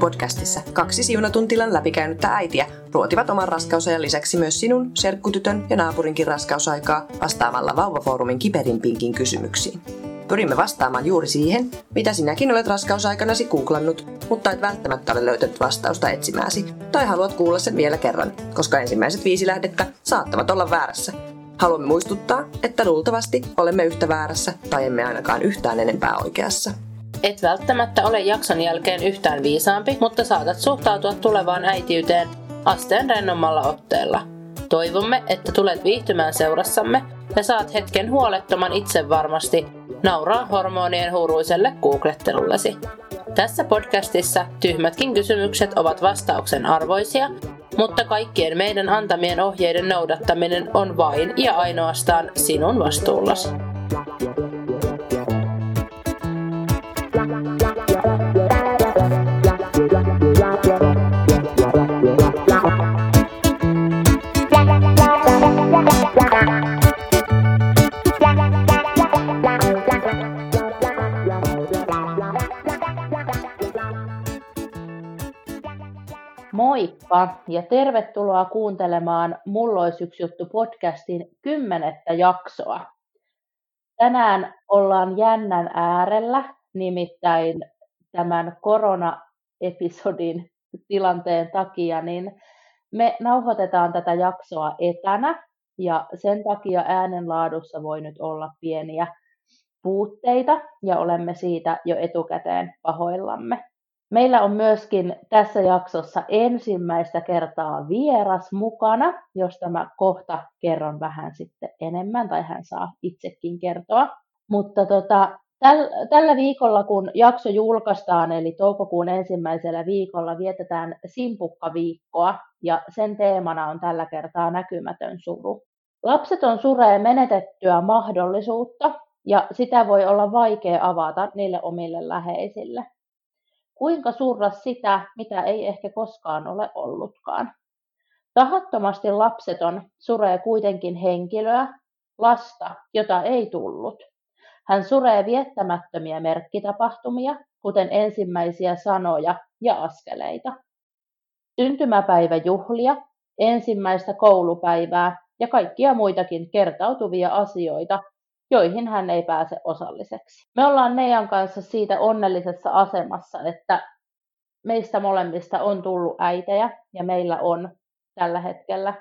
podcastissa kaksi siunatuntilan läpikäynyttä äitiä ruotivat oman raskausajan lisäksi myös sinun, serkkutytön ja naapurinkin raskausaikaa vastaamalla Vauvafoorumin kiperimpiinkin kysymyksiin. Pyrimme vastaamaan juuri siihen, mitä sinäkin olet raskausaikanasi googlannut, mutta et välttämättä ole löytänyt vastausta etsimääsi, tai haluat kuulla sen vielä kerran, koska ensimmäiset viisi lähdettä saattavat olla väärässä. Haluamme muistuttaa, että luultavasti olemme yhtä väärässä tai emme ainakaan yhtään enempää oikeassa. Et välttämättä ole jakson jälkeen yhtään viisaampi, mutta saatat suhtautua tulevaan äitiyteen asteen rennommalla otteella. Toivomme, että tulet viihtymään seurassamme ja saat hetken huolettoman itsevarmasti nauraa hormonien huuruiselle googlettelullesi. Tässä podcastissa tyhmätkin kysymykset ovat vastauksen arvoisia, mutta kaikkien meidän antamien ohjeiden noudattaminen on vain ja ainoastaan sinun vastuullasi. Moikka ja tervetuloa kuuntelemaan Mulla olisi yksi juttu podcastin kymmenettä jaksoa. Tänään ollaan jännän äärellä, nimittäin tämän koronaepisodin tilanteen takia, niin me nauhoitetaan tätä jaksoa etänä ja sen takia äänenlaadussa voi nyt olla pieniä puutteita ja olemme siitä jo etukäteen pahoillamme. Meillä on myöskin tässä jaksossa ensimmäistä kertaa vieras mukana, josta mä kohta kerron vähän sitten enemmän, tai hän saa itsekin kertoa. Mutta tota, täl, tällä viikolla, kun jakso julkaistaan, eli toukokuun ensimmäisellä viikolla, vietetään Simpukka-viikkoa, ja sen teemana on tällä kertaa näkymätön suru. Lapset on suree menetettyä mahdollisuutta, ja sitä voi olla vaikea avata niille omille läheisille. Kuinka surra sitä, mitä ei ehkä koskaan ole ollutkaan? Tahattomasti lapseton suree kuitenkin henkilöä, lasta, jota ei tullut. Hän suree viettämättömiä merkkitapahtumia, kuten ensimmäisiä sanoja ja askeleita. Syntymäpäiväjuhlia, ensimmäistä koulupäivää ja kaikkia muitakin kertautuvia asioita, joihin hän ei pääse osalliseksi. Me ollaan Neijan kanssa siitä onnellisessa asemassa, että meistä molemmista on tullut äitejä ja meillä on tällä hetkellä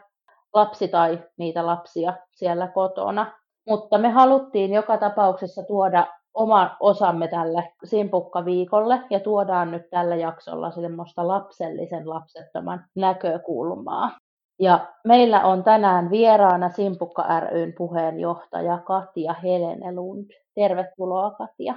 lapsi tai niitä lapsia siellä kotona. Mutta me haluttiin joka tapauksessa tuoda oma osamme tälle simpukkaviikolle ja tuodaan nyt tällä jaksolla semmoista lapsellisen lapsettoman näkökulmaa. Ja meillä on tänään vieraana Simpukka ryn puheenjohtaja Katja Helenelund. Tervetuloa Katja.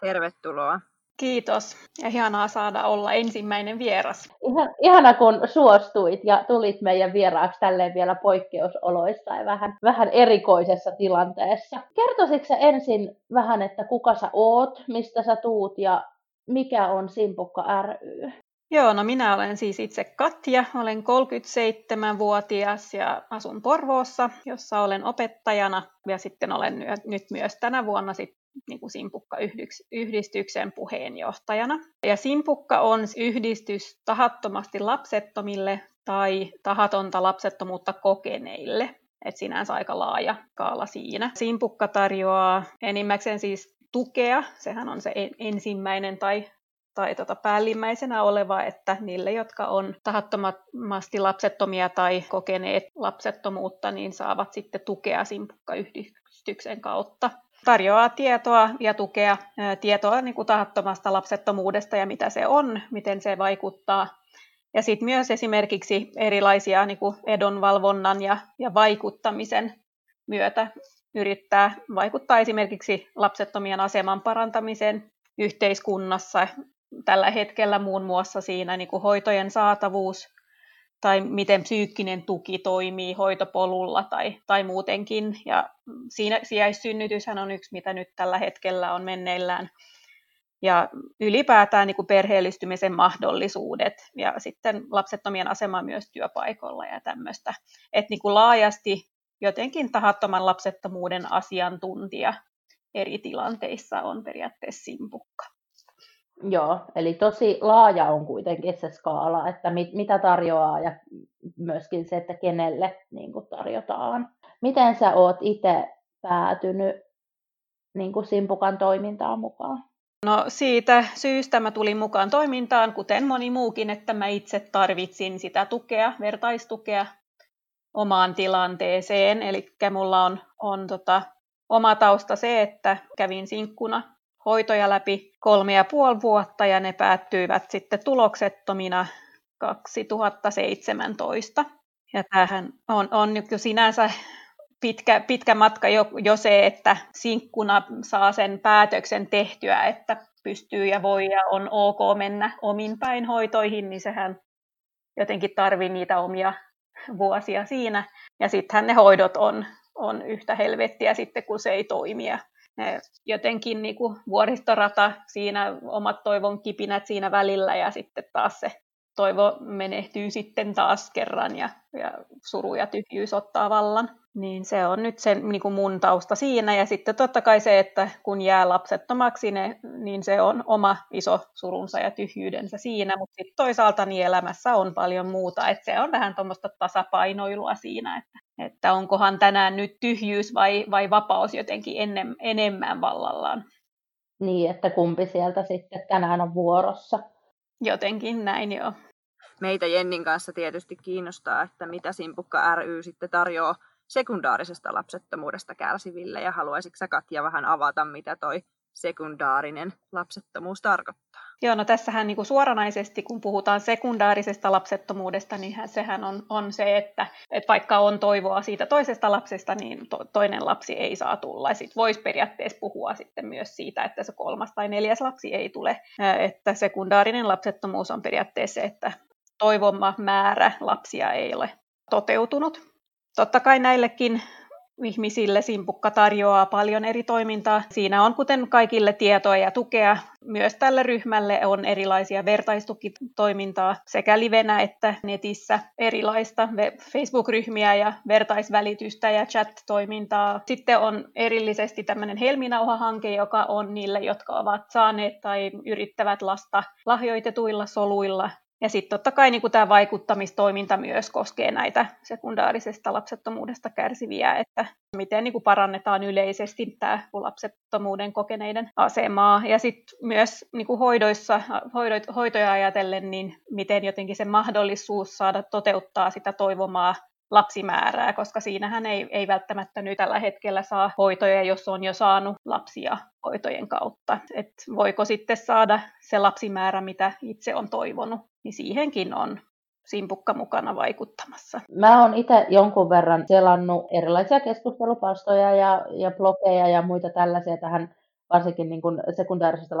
Tervetuloa. Kiitos ja ihanaa saada olla ensimmäinen vieras. Ihan, ihana kun suostuit ja tulit meidän vieraaksi tälleen vielä poikkeusoloissa ja vähän, vähän erikoisessa tilanteessa. Kertoisitko ensin vähän, että kuka sä oot, mistä sä tuut ja mikä on Simpukka ry? Joo, no minä olen siis itse Katja, olen 37-vuotias ja asun Porvoossa, jossa olen opettajana ja sitten olen nyt myös tänä vuonna sit niin kuin Simpukka-yhdistyksen puheenjohtajana. Ja Simpukka on yhdistys tahattomasti lapsettomille tai tahatonta lapsettomuutta kokeneille. Et sinänsä aika laaja kaala siinä. Simpukka tarjoaa enimmäkseen siis tukea, sehän on se ensimmäinen tai tai tota päällimmäisenä oleva, että niille, jotka on tahattomasti lapsettomia tai kokeneet lapsettomuutta, niin saavat sitten tukea Simpukka-yhdistyksen kautta. Tarjoaa tietoa ja tukea tietoa niin kuin tahattomasta lapsettomuudesta ja mitä se on, miten se vaikuttaa. Ja sitten myös esimerkiksi erilaisia niin kuin edonvalvonnan ja, ja vaikuttamisen myötä yrittää vaikuttaa esimerkiksi lapsettomien aseman parantamiseen yhteiskunnassa tällä hetkellä muun muassa siinä niin kuin hoitojen saatavuus tai miten psyykkinen tuki toimii hoitopolulla tai, tai muutenkin. Ja siinä sijaissynnytyshän on yksi, mitä nyt tällä hetkellä on menneillään. Ja ylipäätään niin kuin perheellistymisen mahdollisuudet ja sitten lapsettomien asema myös työpaikoilla ja tämmöistä. Että niin kuin laajasti jotenkin tahattoman lapsettomuuden asiantuntija eri tilanteissa on periaatteessa simpukka. Joo, eli tosi laaja on kuitenkin se skaala, että mit, mitä tarjoaa ja myöskin se, että kenelle niin kuin tarjotaan. Miten sä oot itse päätynyt niin kuin Simpukan toimintaan mukaan? No siitä syystä mä tulin mukaan toimintaan, kuten moni muukin, että mä itse tarvitsin sitä tukea, vertaistukea omaan tilanteeseen. Eli mulla on, on tota, oma tausta se, että kävin sinkkuna hoitoja läpi kolme ja puoli vuotta ja ne päättyivät sitten tuloksettomina 2017. Ja tämähän on, on jo sinänsä pitkä, pitkä matka jo, jo se, että sinkkuna saa sen päätöksen tehtyä, että pystyy ja voi ja on ok mennä omin päin hoitoihin, niin sehän jotenkin tarvii niitä omia vuosia siinä. Ja sittenhän ne hoidot on, on yhtä helvettiä sitten, kun se ei toimi. Ja jotenkin niin kuin vuoristorata siinä, omat toivon kipinät siinä välillä ja sitten taas se toivo menehtyy sitten taas kerran ja, ja suru ja tyhjyys ottaa vallan. Niin se on nyt sen niin kuin mun tausta siinä. Ja sitten totta kai se, että kun jää lapsettomaksi, ne, niin se on oma iso surunsa ja tyhjyydensä siinä. Mutta sitten toisaalta niin elämässä on paljon muuta. Että se on vähän tuommoista tasapainoilua siinä, että, että onkohan tänään nyt tyhjyys vai, vai vapaus jotenkin ennen, enemmän vallallaan. Niin, että kumpi sieltä sitten tänään on vuorossa. Jotenkin näin joo. Meitä Jennin kanssa tietysti kiinnostaa, että mitä Simpukka ry sitten tarjoaa sekundaarisesta lapsettomuudesta kärsiville ja haluaisitko sä Katja vähän avata, mitä toi sekundaarinen lapsettomuus tarkoittaa? Joo, no tässähän niin kuin suoranaisesti, kun puhutaan sekundaarisesta lapsettomuudesta, niin sehän on, on se, että, että vaikka on toivoa siitä toisesta lapsesta, niin to, toinen lapsi ei saa tulla. Sitten voisi periaatteessa puhua sitten myös siitä, että se kolmas tai neljäs lapsi ei tule. Että sekundaarinen lapsettomuus on periaatteessa se, että toivoma määrä lapsia ei ole toteutunut. Totta kai näillekin ihmisille Simpukka tarjoaa paljon eri toimintaa. Siinä on kuten kaikille tietoa ja tukea. Myös tälle ryhmälle on erilaisia vertaistukitoimintaa sekä livenä että netissä erilaista Facebook-ryhmiä ja vertaisvälitystä ja chat-toimintaa. Sitten on erillisesti tämmöinen Helminauha-hanke, joka on niille, jotka ovat saaneet tai yrittävät lasta lahjoitetuilla soluilla ja sitten totta kai niin tämä vaikuttamistoiminta myös koskee näitä sekundaarisesta lapsettomuudesta kärsiviä, että miten niin kuin parannetaan yleisesti tämä lapsettomuuden kokeneiden asemaa. Ja sitten myös niin kuin hoidoissa, hoidot, hoitoja ajatellen, niin miten jotenkin se mahdollisuus saada toteuttaa sitä toivomaa lapsimäärää, koska siinähän ei, ei välttämättä nyt tällä hetkellä saa hoitoja, jos on jo saanut lapsia hoitojen kautta. Et voiko sitten saada se lapsimäärä, mitä itse on toivonut, niin siihenkin on simpukka mukana vaikuttamassa. Mä oon itse jonkun verran selannut erilaisia keskustelupalstoja ja, ja blogeja ja muita tällaisia tähän varsinkin niin kuin sekundaarisesta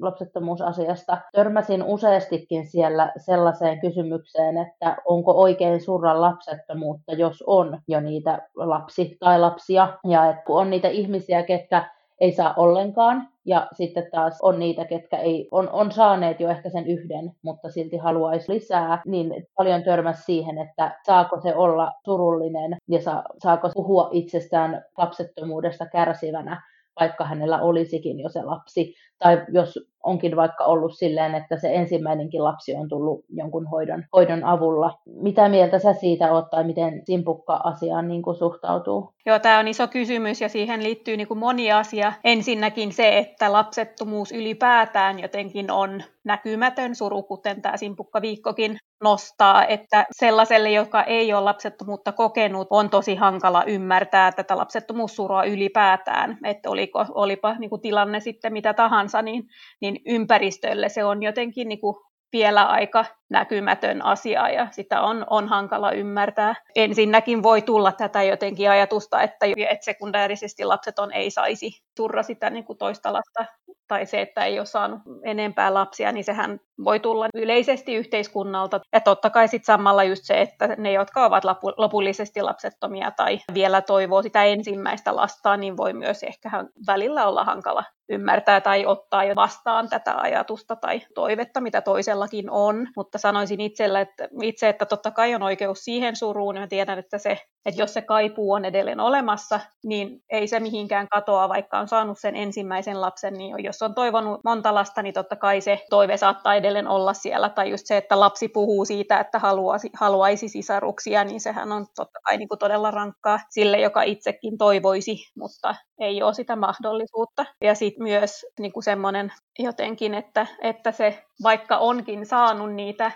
lapsettomuusasiasta. Törmäsin useastikin siellä sellaiseen kysymykseen, että onko oikein surra lapsettomuutta, jos on jo niitä lapsi tai lapsia. Ja että kun on niitä ihmisiä, ketkä ei saa ollenkaan, ja sitten taas on niitä, ketkä ei, on, on saaneet jo ehkä sen yhden, mutta silti haluaisi lisää, niin paljon törmäsi siihen, että saako se olla surullinen ja sa, saako puhua itsestään lapsettomuudesta kärsivänä vaikka hänellä olisikin jo se lapsi, tai jos onkin vaikka ollut silleen, että se ensimmäinenkin lapsi on tullut jonkun hoidon, hoidon avulla. Mitä mieltä sä siitä oot, tai miten Simpukka asiaan niin kuin suhtautuu? Joo, tämä on iso kysymys, ja siihen liittyy niin kuin moni asia. Ensinnäkin se, että lapsettomuus ylipäätään jotenkin on näkymätön suru, kuten tämä Simpukka viikkokin nostaa, että sellaiselle, joka ei ole lapsettomuutta kokenut, on tosi hankala ymmärtää tätä lapsettomuussurua ylipäätään, että oliko, olipa niin kuin tilanne sitten mitä tahansa, niin, niin ympäristölle se on jotenkin niin kuin vielä aika näkymätön asia ja sitä on, on hankala ymmärtää. Ensinnäkin voi tulla tätä jotenkin ajatusta, että, että sekundäärisesti lapseton ei saisi turra sitä niin kuin toista lasta tai se, että ei ole saanut enempää lapsia, niin sehän voi tulla yleisesti yhteiskunnalta. Ja totta kai sitten samalla just se, että ne, jotka ovat lopullisesti lapsettomia tai vielä toivoo sitä ensimmäistä lastaa, niin voi myös ehkä välillä olla hankala ymmärtää tai ottaa jo vastaan tätä ajatusta tai toivetta, mitä toisellakin on. Mutta sanoisin itsellä, että, itse, että totta kai on oikeus siihen suruun. Ja tiedän, että, se, että jos se kaipuu on edelleen olemassa, niin ei se mihinkään katoa, vaikka on saanut sen ensimmäisen lapsen. Niin jos on toivonut monta lasta, niin totta kai se toive saattaa edelleen olla siellä. Tai just se, että lapsi puhuu siitä, että haluaisi, haluaisi sisaruksia, niin sehän on totta kai niin kuin todella rankkaa sille, joka itsekin toivoisi, mutta ei ole sitä mahdollisuutta. Ja sitten myös niin kuin semmoinen jotenkin, että, että se vaikka onkin saanut niitä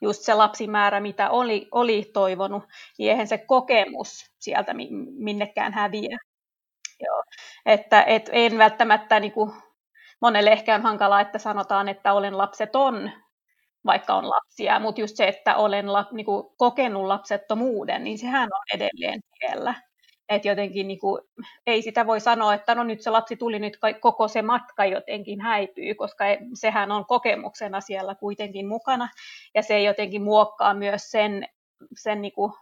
just se lapsimäärä, mitä oli, oli toivonut, niin eihän se kokemus sieltä minnekään häviä. Joo. Että et en välttämättä, niin kuin, monelle ehkä on hankalaa, että sanotaan, että olen lapseton, vaikka on lapsia, mutta just se, että olen la, niin kuin, kokenut lapsettomuuden, niin sehän on edelleen siellä. Että jotenkin niin kuin, ei sitä voi sanoa, että no nyt se lapsi tuli, nyt koko se matka jotenkin häipyy, koska e, sehän on kokemuksena siellä kuitenkin mukana. Ja se jotenkin muokkaa myös sen, sen niin kuin,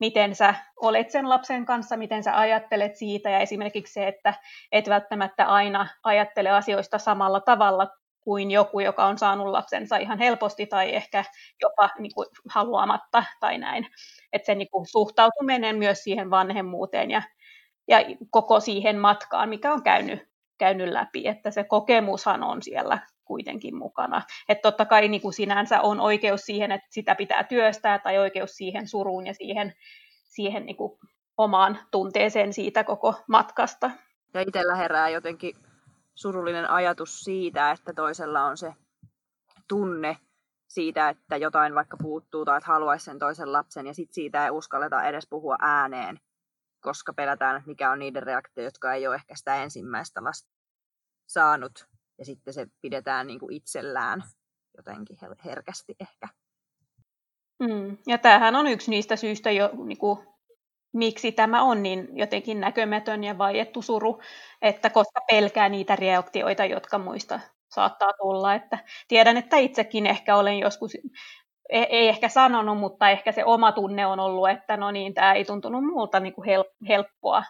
miten sä olet sen lapsen kanssa, miten sä ajattelet siitä. Ja esimerkiksi se, että et välttämättä aina ajattele asioista samalla tavalla kuin joku, joka on saanut lapsensa ihan helposti tai ehkä jopa niin kuin, haluamatta tai näin. Että se niin kuin, suhtautuminen myös siihen vanhemmuuteen ja, ja koko siihen matkaan, mikä on käynyt, käynyt läpi, että se kokemushan on siellä kuitenkin mukana. Että totta kai niin kuin sinänsä on oikeus siihen, että sitä pitää työstää tai oikeus siihen suruun ja siihen, siihen niin kuin omaan tunteeseen siitä koko matkasta. Ja itsellä herää jotenkin surullinen ajatus siitä, että toisella on se tunne siitä, että jotain vaikka puuttuu tai että haluaisi sen toisen lapsen ja sitten siitä ei uskalleta edes puhua ääneen, koska pelätään, että mikä on niiden reaktio, jotka ei ole ehkä sitä ensimmäistä lasta saanut ja sitten se pidetään niin kuin itsellään jotenkin herkästi ehkä. Mm. Ja tämähän on yksi niistä syistä, jo, niin kuin miksi tämä on niin jotenkin näkömätön ja vaiettu suru, että koska pelkää niitä reaktioita, jotka muista saattaa tulla. Että tiedän, että itsekin ehkä olen joskus, e-, ei ehkä sanonut, mutta ehkä se oma tunne on ollut, että no niin, tämä ei tuntunut muulta niin kuin helppoa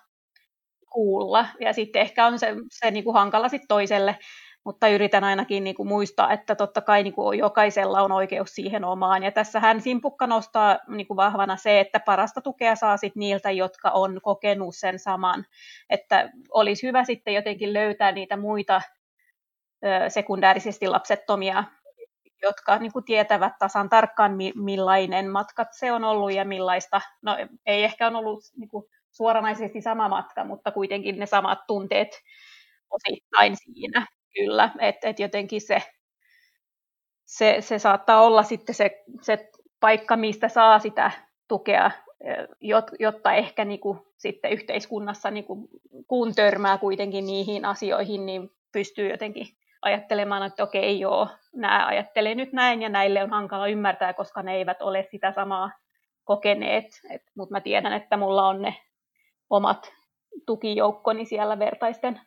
kuulla. Ja sitten ehkä on se, se niin kuin hankala sitten toiselle mutta yritän ainakin niin kuin muistaa, että totta kai niin kuin jokaisella on oikeus siihen omaan. Ja tässähän Simpukka nostaa niin kuin vahvana se, että parasta tukea saa sit niiltä, jotka on kokenut sen saman. Että olisi hyvä sitten jotenkin löytää niitä muita sekundäärisesti lapsettomia, jotka niin kuin tietävät tasan tarkkaan, millainen matka se on ollut ja millaista, no ei ehkä on ollut niin kuin suoranaisesti sama matka, mutta kuitenkin ne samat tunteet osittain siinä. Kyllä, että et jotenkin se, se, se saattaa olla sitten se, se paikka, mistä saa sitä tukea, jotta ehkä niin kuin sitten yhteiskunnassa, niin kuin, kun törmää kuitenkin niihin asioihin, niin pystyy jotenkin ajattelemaan, että okei joo, nämä ajattelee nyt näin ja näille on hankala ymmärtää, koska ne eivät ole sitä samaa kokeneet. Mutta mä tiedän, että mulla on ne omat tukijoukkoni siellä vertaisten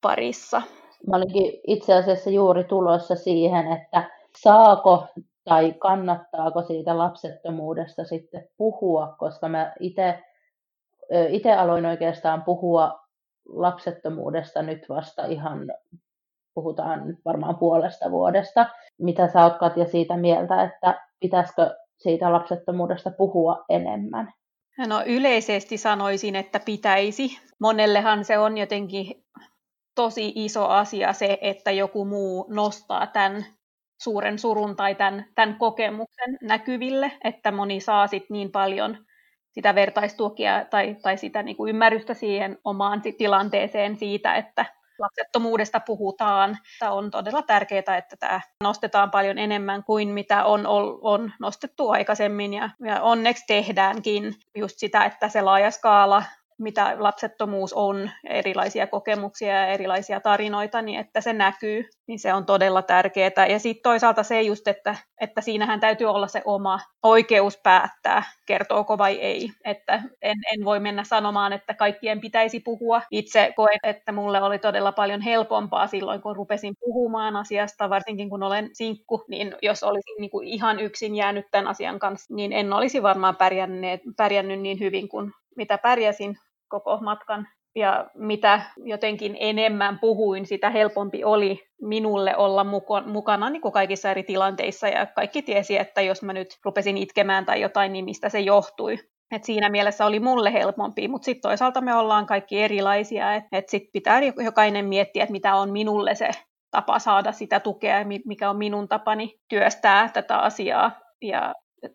parissa. Mä olinkin itse asiassa juuri tulossa siihen, että saako tai kannattaako siitä lapsettomuudesta sitten puhua, koska mä itse aloin oikeastaan puhua lapsettomuudesta nyt vasta ihan, puhutaan varmaan puolesta vuodesta. Mitä sä oot Katja siitä mieltä, että pitäisikö siitä lapsettomuudesta puhua enemmän? No yleisesti sanoisin, että pitäisi. Monellehan se on jotenkin tosi iso asia se, että joku muu nostaa tämän suuren surun tai tämän, tämän kokemuksen näkyville, että moni saa sit niin paljon sitä vertaistukia tai, tai sitä niin kuin ymmärrystä siihen omaan tilanteeseen siitä, että lapsettomuudesta puhutaan. Tämä on todella tärkeää, että tämä nostetaan paljon enemmän kuin mitä on, on nostettu aikaisemmin ja, ja onneksi tehdäänkin just sitä, että se laaja skaala mitä lapsettomuus on, erilaisia kokemuksia ja erilaisia tarinoita, niin että se näkyy, niin se on todella tärkeää. Ja sitten toisaalta se just, että, että siinähän täytyy olla se oma oikeus päättää, kertooko vai ei. Että en, en voi mennä sanomaan, että kaikkien pitäisi puhua. Itse koen, että mulle oli todella paljon helpompaa silloin, kun rupesin puhumaan asiasta, varsinkin kun olen sinkku, niin jos olisin niin kuin ihan yksin jäänyt tämän asian kanssa, niin en olisi varmaan pärjännyt, pärjännyt niin hyvin kuin mitä pärjäsin koko matkan. Ja mitä jotenkin enemmän puhuin, sitä helpompi oli minulle olla mukana niin kuin kaikissa eri tilanteissa. Ja kaikki tiesi, että jos mä nyt rupesin itkemään tai jotain, niin mistä se johtui. Et siinä mielessä oli mulle helpompi, mutta sitten toisaalta me ollaan kaikki erilaisia, että et sitten pitää jokainen miettiä, että mitä on minulle se tapa saada sitä tukea, mikä on minun tapani työstää tätä asiaa. Ja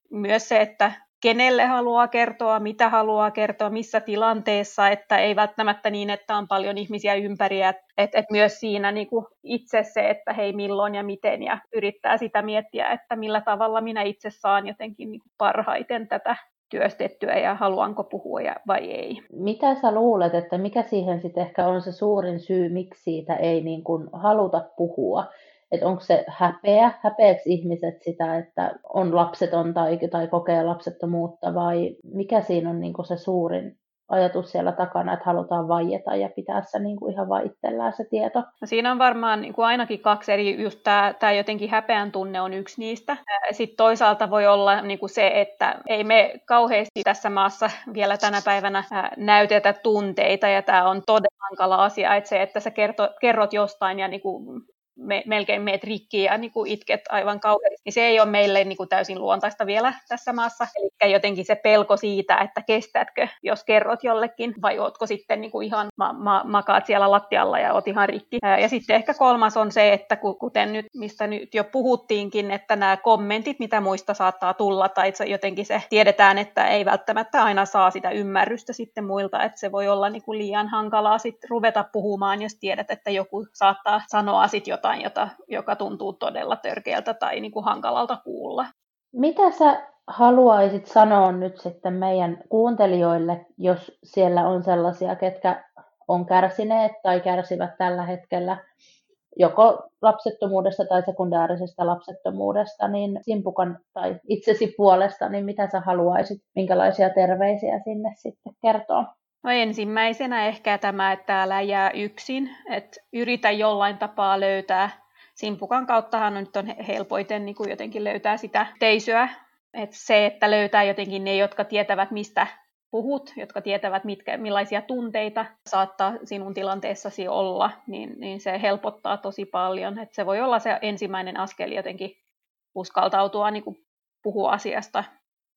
myös se, että kenelle haluaa kertoa, mitä haluaa kertoa, missä tilanteessa, että ei välttämättä niin, että on paljon ihmisiä ympäri, että et, myös siinä niin kuin itse se, että hei milloin ja miten ja yrittää sitä miettiä, että millä tavalla minä itse saan jotenkin niin kuin parhaiten tätä työstettyä ja haluanko puhua vai ei. Mitä sä luulet, että mikä siihen sitten ehkä on se suurin syy, miksi siitä ei niin kuin haluta puhua? Että onko se häpeä, häpeäks ihmiset sitä, että on lapseton tai, tai kokee lapsettomuutta vai mikä siinä on niin se suurin ajatus siellä takana, että halutaan vaieta ja pitää se niin kuin ihan vaan itsellään se tieto? No siinä on varmaan niin kuin ainakin kaksi eri, just tämä, tämä jotenkin häpeän tunne on yksi niistä. Sitten toisaalta voi olla niin kuin se, että ei me kauheasti tässä maassa vielä tänä päivänä näytetä tunteita ja tämä on todella hankala asia, että se, että sä kerto, kerrot jostain ja niin kuin me, melkein meet rikki ja niin kuin itket aivan kauheasti, niin se ei ole meille niin kuin täysin luontaista vielä tässä maassa. Eli jotenkin se pelko siitä, että kestätkö, jos kerrot jollekin, vai ootko sitten niin kuin ihan ma- ma- makaat siellä lattialla ja oot ihan rikki. Ja sitten ehkä kolmas on se, että kuten nyt, mistä nyt jo puhuttiinkin, että nämä kommentit, mitä muista saattaa tulla, tai jotenkin se tiedetään, että ei välttämättä aina saa sitä ymmärrystä sitten muilta, että se voi olla niin kuin liian hankalaa sitten ruveta puhumaan, jos tiedät, että joku saattaa sanoa sitten jotain jotain, jota, joka tuntuu todella törkeältä tai niin kuin hankalalta kuulla. Mitä sä haluaisit sanoa nyt sitten meidän kuuntelijoille, jos siellä on sellaisia, ketkä on kärsineet tai kärsivät tällä hetkellä joko lapsettomuudesta tai sekundäärisestä lapsettomuudesta, niin Simpukan tai itsesi puolesta, niin mitä sä haluaisit, minkälaisia terveisiä sinne sitten kertoa? No ensimmäisenä ehkä tämä, että älä jää yksin, että yritä jollain tapaa löytää. Simpukan kauttahan nyt on helpoiten niin kuin jotenkin löytää sitä teisyä. että se, että löytää jotenkin ne, jotka tietävät mistä puhut, jotka tietävät mitkä, millaisia tunteita saattaa sinun tilanteessasi olla, niin, niin se helpottaa tosi paljon. että se voi olla se ensimmäinen askel jotenkin uskaltautua niin kuin puhua asiasta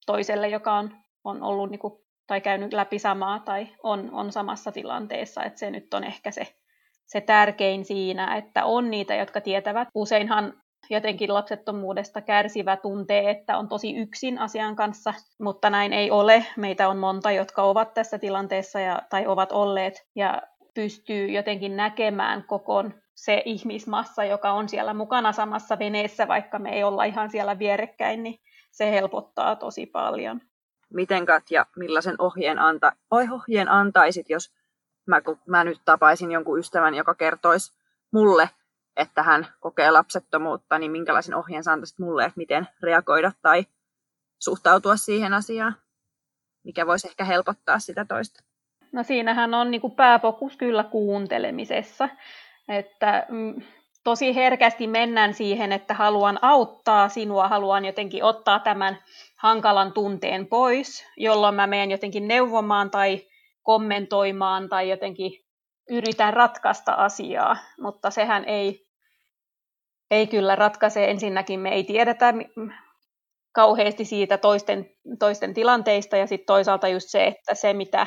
toiselle, joka on, on ollut niin kuin tai käynyt läpi samaa tai on, on samassa tilanteessa, että se nyt on ehkä se, se tärkein siinä, että on niitä, jotka tietävät. Useinhan jotenkin lapsettomuudesta kärsivä tuntee, että on tosi yksin asian kanssa, mutta näin ei ole. Meitä on monta, jotka ovat tässä tilanteessa ja, tai ovat olleet ja pystyy jotenkin näkemään koko se ihmismassa, joka on siellä mukana samassa veneessä, vaikka me ei olla ihan siellä vierekkäin, niin se helpottaa tosi paljon miten ja millaisen ohjeen, anta, ohjeen antaisit, jos mä, kun mä nyt tapaisin jonkun ystävän, joka kertoisi mulle, että hän kokee lapsettomuutta, niin minkälaisen ohjeen sä antaisit mulle, että miten reagoida tai suhtautua siihen asiaan, mikä voisi ehkä helpottaa sitä toista? No siinähän on niin kuin pääfokus kyllä kuuntelemisessa, että mm, tosi herkästi mennään siihen, että haluan auttaa sinua, haluan jotenkin ottaa tämän hankalan tunteen pois, jolloin mä menen jotenkin neuvomaan tai kommentoimaan tai jotenkin yritän ratkaista asiaa, mutta sehän ei, ei kyllä ratkaise. Ensinnäkin me ei tiedetä kauheasti siitä toisten, toisten tilanteista ja sitten toisaalta just se, että se mitä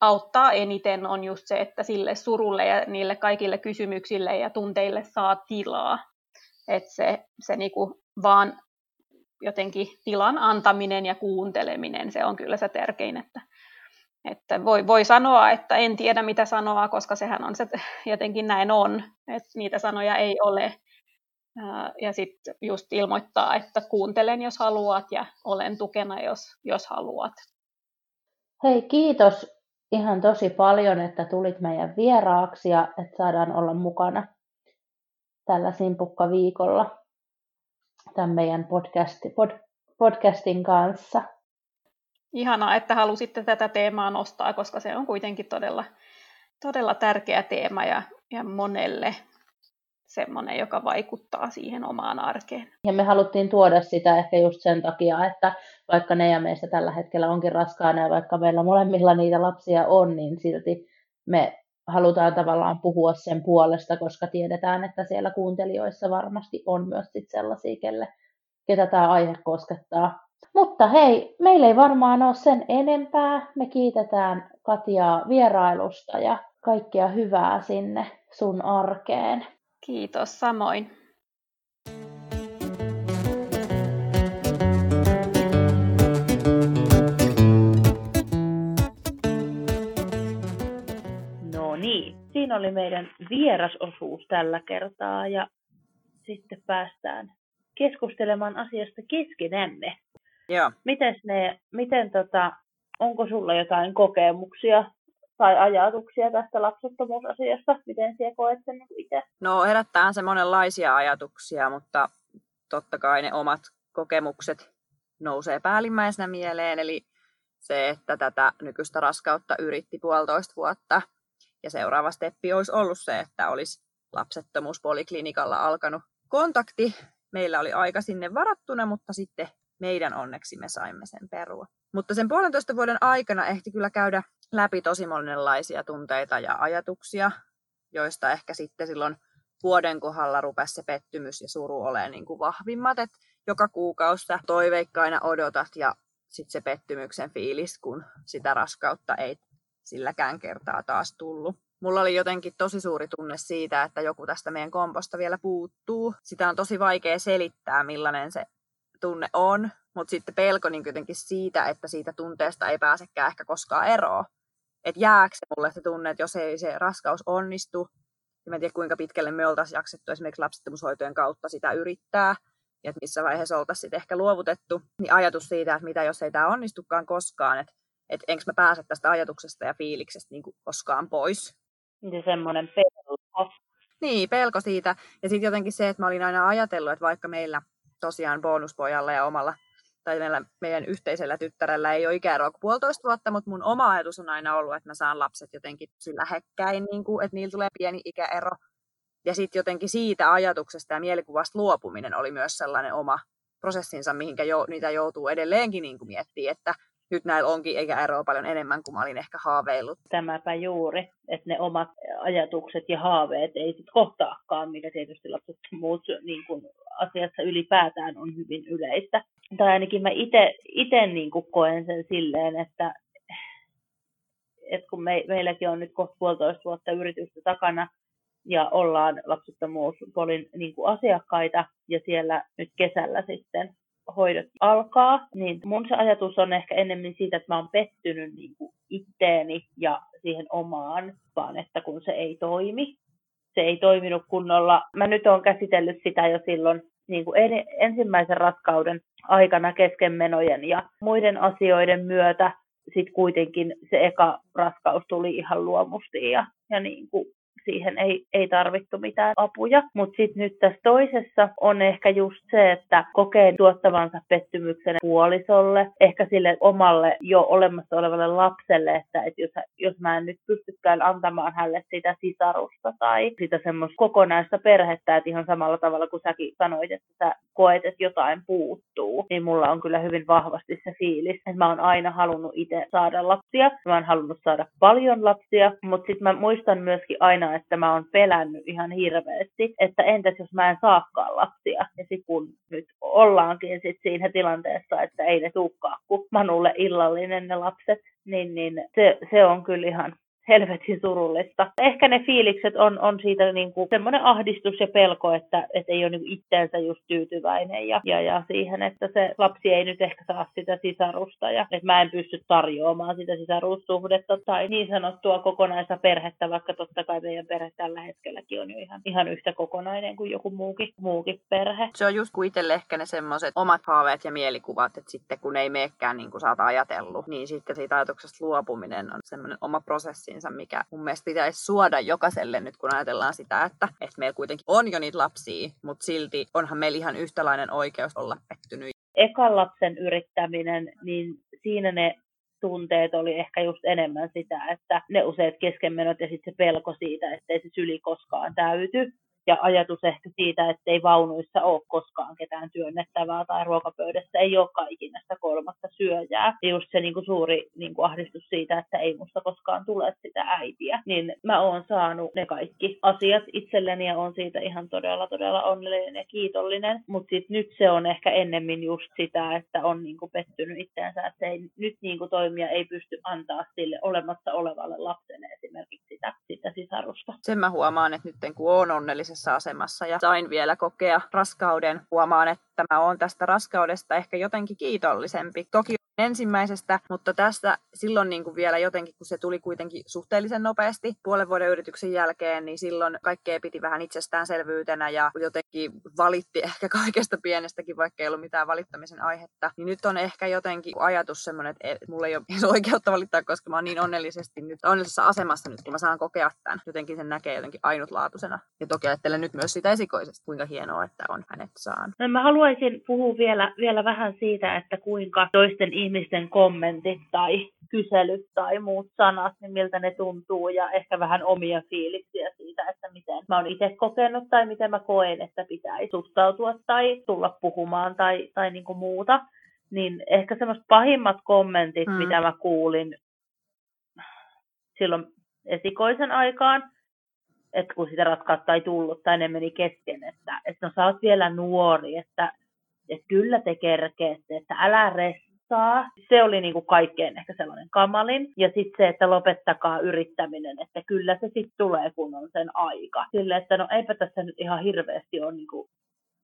auttaa eniten on just se, että sille surulle ja niille kaikille kysymyksille ja tunteille saa tilaa. Että se, se niinku vaan jotenkin tilan antaminen ja kuunteleminen, se on kyllä se tärkein, että, että voi, voi sanoa, että en tiedä mitä sanoa, koska sehän on se, jotenkin näin on, että niitä sanoja ei ole. Ja sitten just ilmoittaa, että kuuntelen, jos haluat, ja olen tukena, jos, jos haluat. Hei, kiitos ihan tosi paljon, että tulit meidän vieraaksi ja että saadaan olla mukana tällä Simpukka-viikolla tämän meidän podcast, pod, podcastin kanssa. Ihanaa, että halusitte tätä teemaa nostaa, koska se on kuitenkin todella, todella tärkeä teema ja, ja monelle semmoinen, joka vaikuttaa siihen omaan arkeen. Ja me haluttiin tuoda sitä ehkä just sen takia, että vaikka ne ja meistä tällä hetkellä onkin raskaana ja vaikka meillä molemmilla niitä lapsia on, niin silti me halutaan tavallaan puhua sen puolesta, koska tiedetään, että siellä kuuntelijoissa varmasti on myös sit sellaisia, kelle, ketä tämä aihe koskettaa. Mutta hei, meillä ei varmaan ole sen enempää. Me kiitetään Katiaa vierailusta ja kaikkea hyvää sinne sun arkeen. Kiitos, samoin. Siinä oli meidän vierasosuus tällä kertaa ja sitten päästään keskustelemaan asiasta keskenämme. Joo. Miten ne, miten tota, onko sulla jotain kokemuksia tai ajatuksia tästä lapsettomuusasiasta? Miten sinä koet sen itse? No herättää se monenlaisia ajatuksia, mutta totta kai ne omat kokemukset nousee päällimmäisenä mieleen. Eli se, että tätä nykyistä raskautta yritti puolitoista vuotta. Ja seuraava steppi olisi ollut se, että olisi lapsettomuuspoliklinikalla alkanut kontakti. Meillä oli aika sinne varattuna, mutta sitten meidän onneksi me saimme sen perua. Mutta sen puolentoista vuoden aikana ehti kyllä käydä läpi tosi monenlaisia tunteita ja ajatuksia, joista ehkä sitten silloin vuoden kohdalla rupesi se pettymys ja suru olemaan niin kuin vahvimmat, että joka kuukausi toiveikkaina odotat ja sitten se pettymyksen fiilis, kun sitä raskautta ei silläkään kertaa taas tullut. Mulla oli jotenkin tosi suuri tunne siitä, että joku tästä meidän komposta vielä puuttuu. Sitä on tosi vaikea selittää, millainen se tunne on, mutta sitten pelko niin jotenkin siitä, että siitä tunteesta ei pääsekään ehkä koskaan eroon. Että jääkö se mulle se tunne, että jos ei se raskaus onnistu, ja mä en tiedä kuinka pitkälle me oltaisiin jaksettu esimerkiksi lapsettomuushoitojen kautta sitä yrittää, ja että missä vaiheessa oltaisiin sitten ehkä luovutettu, niin ajatus siitä, että mitä jos ei tämä onnistukaan koskaan, että että enkö mä pääse tästä ajatuksesta ja fiiliksestä niin koskaan pois. Niin semmoinen pelko. Niin, pelko siitä. Ja sitten jotenkin se, että mä olin aina ajatellut, että vaikka meillä tosiaan bonuspojalla ja omalla tai meillä, meidän yhteisellä tyttärellä ei ole ikäeroa kuin puolitoista vuotta, mutta mun oma ajatus on aina ollut, että mä saan lapset jotenkin lähekkäin, niin kuin, että niillä tulee pieni ikäero. Ja sitten jotenkin siitä ajatuksesta ja mielikuvasta luopuminen oli myös sellainen oma prosessinsa, mihinkä jo, niitä joutuu edelleenkin niin kuin miettimään, että nyt näillä onkin eikä eroa paljon enemmän kuin mä olin ehkä haaveillut. Tämäpä juuri, että ne omat ajatukset ja haaveet ei sitten kohtaakaan, mikä tietysti lapset muut niin kuin asiassa ylipäätään on hyvin yleistä. Tai ainakin mä itse niin koen sen silleen, että, että kun me, meilläkin on nyt kohta puolitoista vuotta yritystä takana, ja ollaan lapsettomuuspolin niin kuin asiakkaita, ja siellä nyt kesällä sitten hoidot alkaa, niin mun se ajatus on ehkä enemmän siitä, että mä oon pettynyt niin kuin itteeni ja siihen omaan, vaan että kun se ei toimi, se ei toiminut kunnolla. Mä nyt oon käsitellyt sitä jo silloin niin kuin ensimmäisen raskauden aikana keskenmenojen ja muiden asioiden myötä sitten kuitenkin se eka raskaus tuli ihan luomusti ja, ja niin kuin siihen ei, ei tarvittu mitään apuja. Mutta sitten nyt tässä toisessa on ehkä just se, että kokee tuottavansa pettymyksen puolisolle, ehkä sille omalle jo olemassa olevalle lapselle, että, että jos, jos mä en nyt pystykään antamaan hänelle sitä sisarusta tai sitä semmoista kokonaista perhettä, että ihan samalla tavalla kuin säkin sanoit, että sä koet, että jotain puuttuu, niin mulla on kyllä hyvin vahvasti se fiilis, että mä oon aina halunnut itse saada lapsia, mä oon halunnut saada paljon lapsia, mutta sitten mä muistan myöskin aina, että mä oon pelännyt ihan hirveästi, että entäs jos mä en saakaan lapsia. Ja sitten kun nyt ollaankin sit siinä tilanteessa, että ei ne tulekaan, kun Manulle illallinen ne lapset, niin, niin se, se on kyllä ihan helvetin surullista. Ehkä ne fiilikset on, on siitä niin kuin semmoinen ahdistus ja pelko, että, että ei ole niin itteensä just tyytyväinen ja, ja, ja siihen, että se lapsi ei nyt ehkä saa sitä sisarusta ja että mä en pysty tarjoamaan sitä sisaruussuhdetta tai niin sanottua kokonaista perhettä, vaikka totta kai meidän perhe tällä hetkelläkin on jo ihan, ihan yhtä kokonainen kuin joku muukin, muukin perhe. Se on just kuin itselle ehkä ne semmoiset omat haaveet ja mielikuvat, että sitten kun ei meekään niin kuin sä oot ajatellut, niin sitten siitä ajatuksesta luopuminen on semmoinen oma prosessinsa, mikä mun mielestä pitäisi suoda jokaiselle nyt, kun ajatellaan sitä, että, että meillä kuitenkin on jo niitä lapsia, mutta silti onhan meillä ihan yhtälainen oikeus olla pettynyt. Ekan lapsen yrittäminen, niin siinä ne tunteet oli ehkä just enemmän sitä, että ne useat keskenmenot ja sitten se pelko siitä, että ei se syli koskaan täyty ja ajatus ehkä siitä, että ei vaunuissa ole koskaan ketään työnnettävää tai ruokapöydässä ei ole ikinä sitä kolmatta syöjää. Ja just se niin kuin suuri niin kuin ahdistus siitä, että ei musta koskaan tule sitä äitiä. Niin mä oon saanut ne kaikki asiat itselleni ja on siitä ihan todella todella onnellinen ja kiitollinen. Mutta nyt se on ehkä ennemmin just sitä, että on niin kuin pettynyt itseensä, että ei, nyt niin kuin toimia ei pysty antaa sille olemassa olevalle lapselle esimerkiksi sitä, sitä sisarusta. Sen mä huomaan, että nyt kun on onnellisessa onnellisessa asemassa ja sain vielä kokea raskauden. Huomaan, että mä oon tästä raskaudesta ehkä jotenkin kiitollisempi. Toki ensimmäisestä, mutta tästä silloin niin kuin vielä jotenkin, kun se tuli kuitenkin suhteellisen nopeasti puolen vuoden yrityksen jälkeen, niin silloin kaikkea piti vähän itsestäänselvyytenä ja jotenkin valitti ehkä kaikesta pienestäkin, vaikka ei ollut mitään valittamisen aihetta. Niin nyt on ehkä jotenkin ajatus semmoinen, että mulla ei ole oikeutta valittaa, koska mä oon niin onnellisesti nyt onnellisessa asemassa nyt, kun mä saan kokea tämän. Jotenkin sen näkee jotenkin ainutlaatuisena. Ja toki ajattelen nyt myös sitä esikoisesti, kuinka hienoa, että on hänet saan. No, mä haluaisin puhua vielä, vielä vähän siitä, että kuinka toisten ihmisten kommentit tai kyselyt tai muut sanat, niin miltä ne tuntuu ja ehkä vähän omia fiiliksiä siitä, että miten mä oon itse kokenut tai miten mä koen, että pitäisi suhtautua tai tulla puhumaan tai, tai niin kuin muuta. Niin ehkä semmoiset pahimmat kommentit, hmm. mitä mä kuulin silloin esikoisen aikaan, että kun sitä rakkautta ei tullut tai ne meni kesken, että, että no sä oot vielä nuori, että, että kyllä te kerkeette, että älä restaa. Se oli niin kuin kaikkein ehkä sellainen kamalin. Ja sitten se, että lopettakaa yrittäminen, että kyllä se sitten tulee, kun on sen aika. Sille, että no eipä tässä nyt ihan hirveästi ole niin, kuin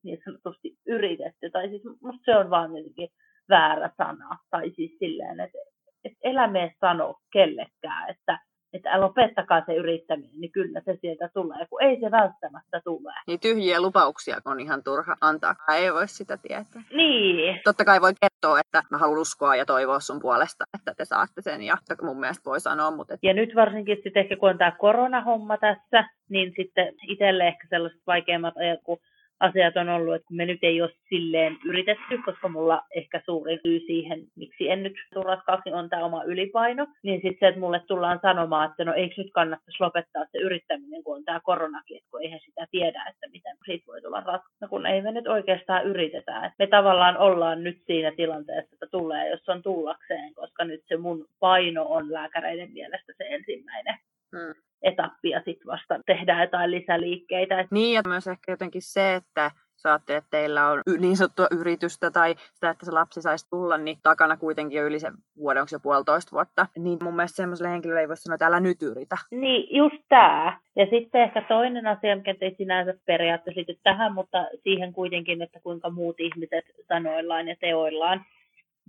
niin sanotusti yritetty. Tai siis musta se on vaan jotenkin väärä sana. Tai siis silleen, että, että elämä sano kellekään, että että lopettakaa se yrittäminen, niin kyllä se sieltä tulee, kun ei se välttämättä tule. Niin tyhjiä lupauksia on ihan turha antaa, ei voi sitä tietää. Niin. Totta kai voi kertoa, että mä haluan uskoa ja toivoa sun puolesta, että te saatte sen, ja mun mielestä voi sanoa. Mutta et... Ja nyt varsinkin sitten ehkä kun on tämä koronahomma tässä, niin sitten itselle ehkä sellaiset vaikeimmat ajat, kun asiat on ollut, että me nyt ei ole silleen yritetty, koska mulla ehkä suurin syy siihen, miksi en nyt tule raskaaksi, on tämä oma ylipaino, niin sitten se, että mulle tullaan sanomaan, että no eikö nyt kannattaisi lopettaa se yrittäminen, kun on tämä koronakin, että kun eihän sitä tiedä, että miten siitä voi tulla raskas, no kun ei me nyt oikeastaan yritetä. Että me tavallaan ollaan nyt siinä tilanteessa, että tulee, jos on tullakseen, koska nyt se mun paino on lääkäreiden mielestä se ensimmäinen. Hmm etappi ja sitten vasta tehdään jotain lisäliikkeitä. Niin ja myös ehkä jotenkin se, että saatte, että teillä on niin sanottua yritystä tai sitä, että se lapsi saisi tulla, niin takana kuitenkin jo yli se vuoden, onko jo puolitoista vuotta. Niin mun mielestä semmoiselle henkilölle ei voi sanoa, että älä nyt yritä. Niin, just tämä. Ja sitten ehkä toinen asia, mikä ei sinänsä periaatteessa liity tähän, mutta siihen kuitenkin, että kuinka muut ihmiset sanoillaan ja teoillaan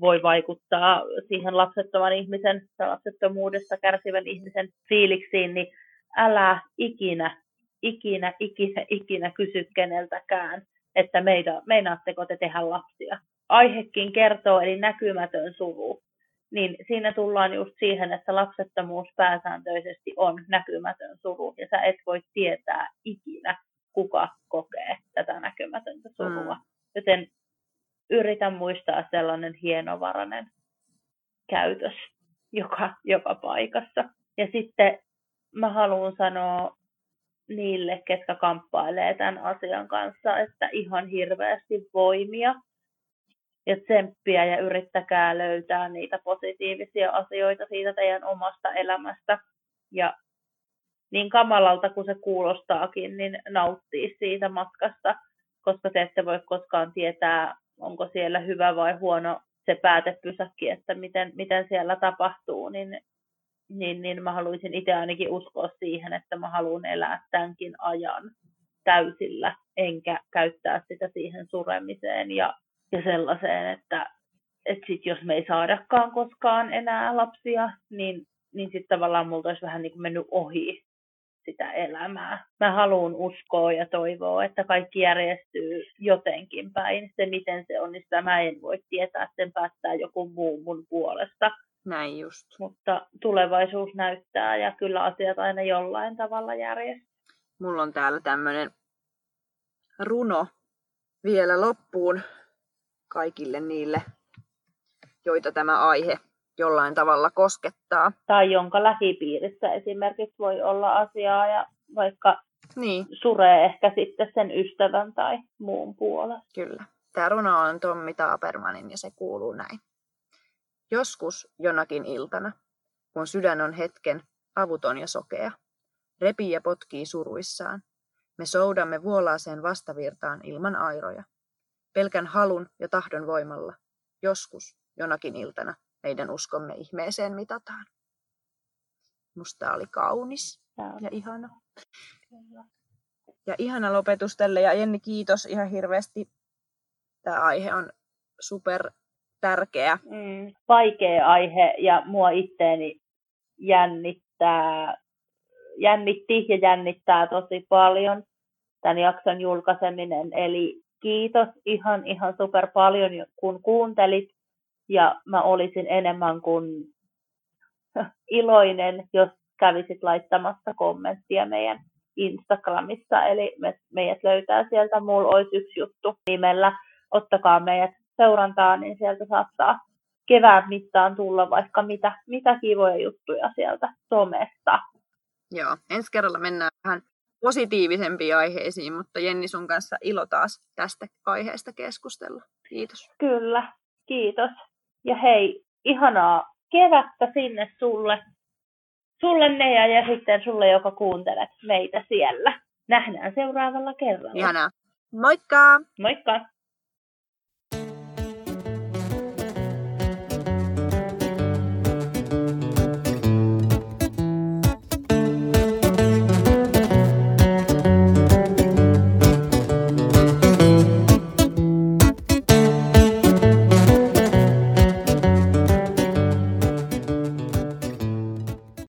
voi vaikuttaa siihen lapsettoman ihmisen tai lapsettomuudesta kärsivän ihmisen fiiliksiin, niin älä ikinä, ikinä, ikinä, ikinä kysy keneltäkään, että meitä, meinaatteko te tehdä lapsia. Aihekin kertoo, eli näkymätön suru. Niin siinä tullaan just siihen, että lapsettomuus pääsääntöisesti on näkymätön suru, ja sä et voi tietää ikinä, kuka kokee tätä näkymätöntä surua. Mm. Joten yritän muistaa sellainen hienovarainen käytös joka, joka paikassa. Ja sitten mä haluan sanoa niille, ketkä kamppailee tämän asian kanssa, että ihan hirveästi voimia ja tsemppiä ja yrittäkää löytää niitä positiivisia asioita siitä teidän omasta elämästä. Ja niin kamalalta kuin se kuulostaakin, niin nauttii siitä matkasta, koska te ette voi koskaan tietää, onko siellä hyvä vai huono se päätepysäkki, että miten, miten siellä tapahtuu, niin niin, niin mä haluaisin itse ainakin uskoa siihen, että mä haluan elää tämänkin ajan täysillä, enkä käyttää sitä siihen suremiseen ja, ja sellaiseen, että, että sit jos me ei saadakaan koskaan enää lapsia, niin, niin sitten tavallaan multa olisi vähän niin kuin mennyt ohi sitä elämää. Mä haluan uskoa ja toivoa, että kaikki järjestyy jotenkin päin. Se, miten se on, niin sitä mä en voi tietää, sen päättää joku muu mun puolesta. Näin just. Mutta tulevaisuus näyttää ja kyllä asiat aina jollain tavalla järjestyy. Mulla on täällä tämmöinen runo vielä loppuun kaikille niille, joita tämä aihe jollain tavalla koskettaa. Tai jonka lähipiirissä esimerkiksi voi olla asiaa ja vaikka niin. suree ehkä sitten sen ystävän tai muun puolesta. Kyllä. Tämä runo on Tommi Taapermanin ja se kuuluu näin. Joskus jonakin iltana, kun sydän on hetken avuton ja sokea, repii ja potkii suruissaan, me soudamme vuolaaseen vastavirtaan ilman airoja. Pelkän halun ja tahdon voimalla, joskus jonakin iltana, meidän uskomme ihmeeseen mitataan. Musta oli kaunis ja ihana. Ja ihana lopetus tälle. Ja Jenni, kiitos ihan hirveästi. Tämä aihe on super tärkeä. Mm, vaikea aihe ja mua itteeni jännittää, jännitti ja jännittää tosi paljon tämän jakson julkaiseminen. Eli kiitos ihan ihan super paljon, kun kuuntelit ja mä olisin enemmän kuin iloinen, jos kävisit laittamassa kommenttia meidän Instagramissa, eli me, meidät löytää sieltä, mulla olisi yksi juttu nimellä, ottakaa meidät seurantaa, niin sieltä saattaa kevään mittaan tulla vaikka mitä, mitä kivoja juttuja sieltä somesta. Joo, ensi kerralla mennään vähän positiivisempiin aiheisiin, mutta Jenni sun kanssa ilo taas tästä aiheesta keskustella. Kiitos. Kyllä, kiitos. Ja hei, ihanaa kevättä sinne sulle, sulle ne ja sitten sulle, joka kuuntelet meitä siellä. Nähdään seuraavalla kerralla. Ihanaa. Moikka! Moikka!